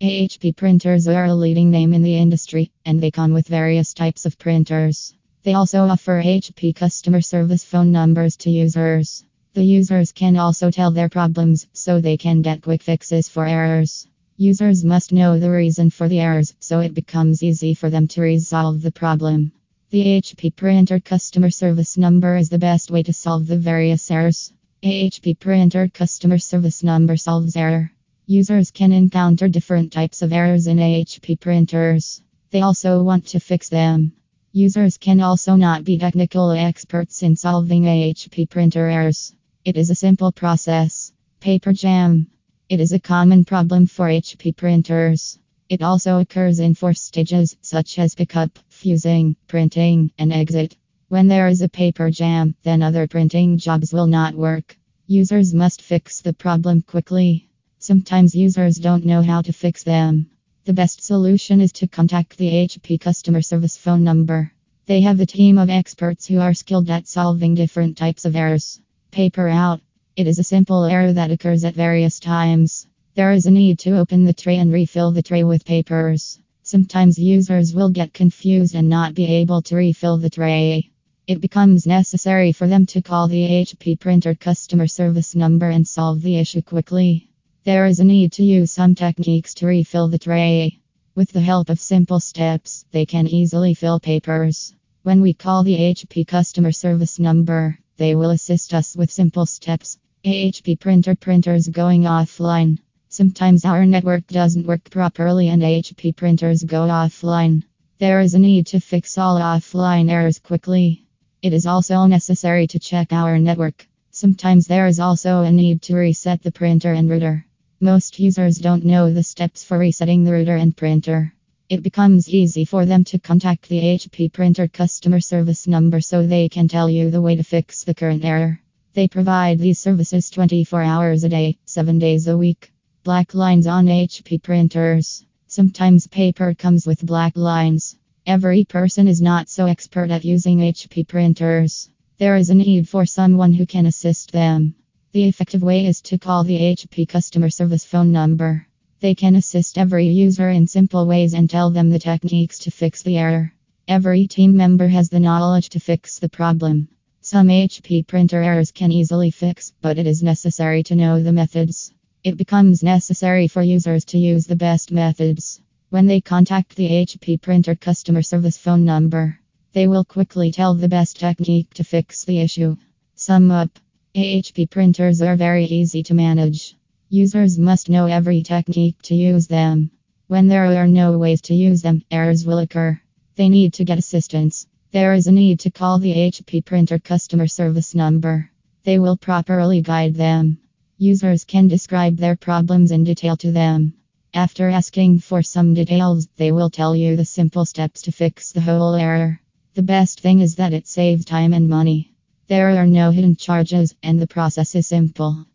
HP printers are a leading name in the industry, and they come with various types of printers. They also offer HP customer service phone numbers to users. The users can also tell their problems so they can get quick fixes for errors. Users must know the reason for the errors so it becomes easy for them to resolve the problem. The HP printer customer service number is the best way to solve the various errors. HP printer customer service number solves error. Users can encounter different types of errors in HP printers. They also want to fix them. Users can also not be technical experts in solving HP printer errors. It is a simple process. Paper jam. It is a common problem for HP printers. It also occurs in four stages, such as pickup, fusing, printing, and exit. When there is a paper jam, then other printing jobs will not work. Users must fix the problem quickly. Sometimes users don't know how to fix them. The best solution is to contact the HP customer service phone number. They have a team of experts who are skilled at solving different types of errors. Paper out. It is a simple error that occurs at various times. There is a need to open the tray and refill the tray with papers. Sometimes users will get confused and not be able to refill the tray. It becomes necessary for them to call the HP printer customer service number and solve the issue quickly. There is a need to use some techniques to refill the tray. With the help of simple steps, they can easily fill papers. When we call the HP customer service number, they will assist us with simple steps. HP printer printers going offline. Sometimes our network doesn't work properly and HP printers go offline. There is a need to fix all offline errors quickly. It is also necessary to check our network. Sometimes there is also a need to reset the printer and router. Most users don't know the steps for resetting the router and printer. It becomes easy for them to contact the HP printer customer service number so they can tell you the way to fix the current error. They provide these services 24 hours a day, 7 days a week. Black lines on HP printers. Sometimes paper comes with black lines. Every person is not so expert at using HP printers. There is a need for someone who can assist them. The effective way is to call the HP customer service phone number. They can assist every user in simple ways and tell them the techniques to fix the error. Every team member has the knowledge to fix the problem. Some HP printer errors can easily fix, but it is necessary to know the methods. It becomes necessary for users to use the best methods. When they contact the HP printer customer service phone number, they will quickly tell the best technique to fix the issue. Sum up HP printers are very easy to manage. Users must know every technique to use them. When there are no ways to use them, errors will occur. They need to get assistance. There is a need to call the HP printer customer service number. They will properly guide them. Users can describe their problems in detail to them. After asking for some details, they will tell you the simple steps to fix the whole error. The best thing is that it saves time and money. There are no hidden charges, and the process is simple.